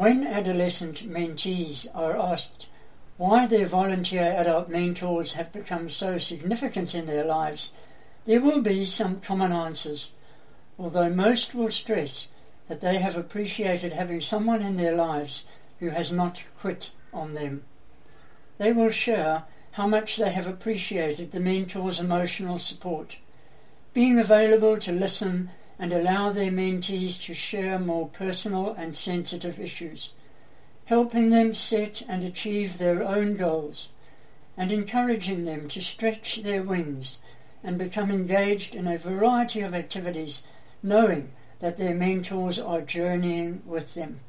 When adolescent mentees are asked why their volunteer adult mentors have become so significant in their lives, there will be some common answers, although most will stress that they have appreciated having someone in their lives who has not quit on them. They will share how much they have appreciated the mentor's emotional support, being available to listen and allow their mentees to share more personal and sensitive issues, helping them set and achieve their own goals, and encouraging them to stretch their wings and become engaged in a variety of activities, knowing that their mentors are journeying with them.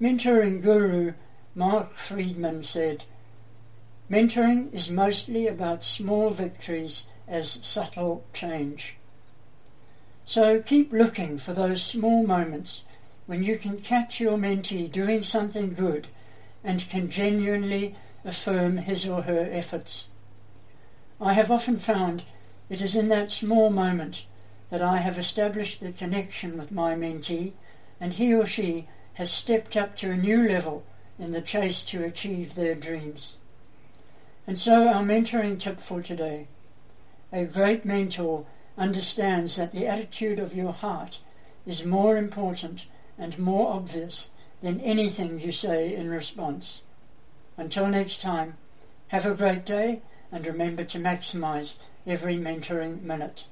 Mentoring guru Mark Friedman said, Mentoring is mostly about small victories as subtle change. So keep looking for those small moments when you can catch your mentee doing something good and can genuinely affirm his or her efforts. I have often found it is in that small moment that I have established the connection with my mentee and he or she has stepped up to a new level in the chase to achieve their dreams. And so, our mentoring tip for today a great mentor understands that the attitude of your heart is more important and more obvious than anything you say in response. Until next time, have a great day and remember to maximize every mentoring minute.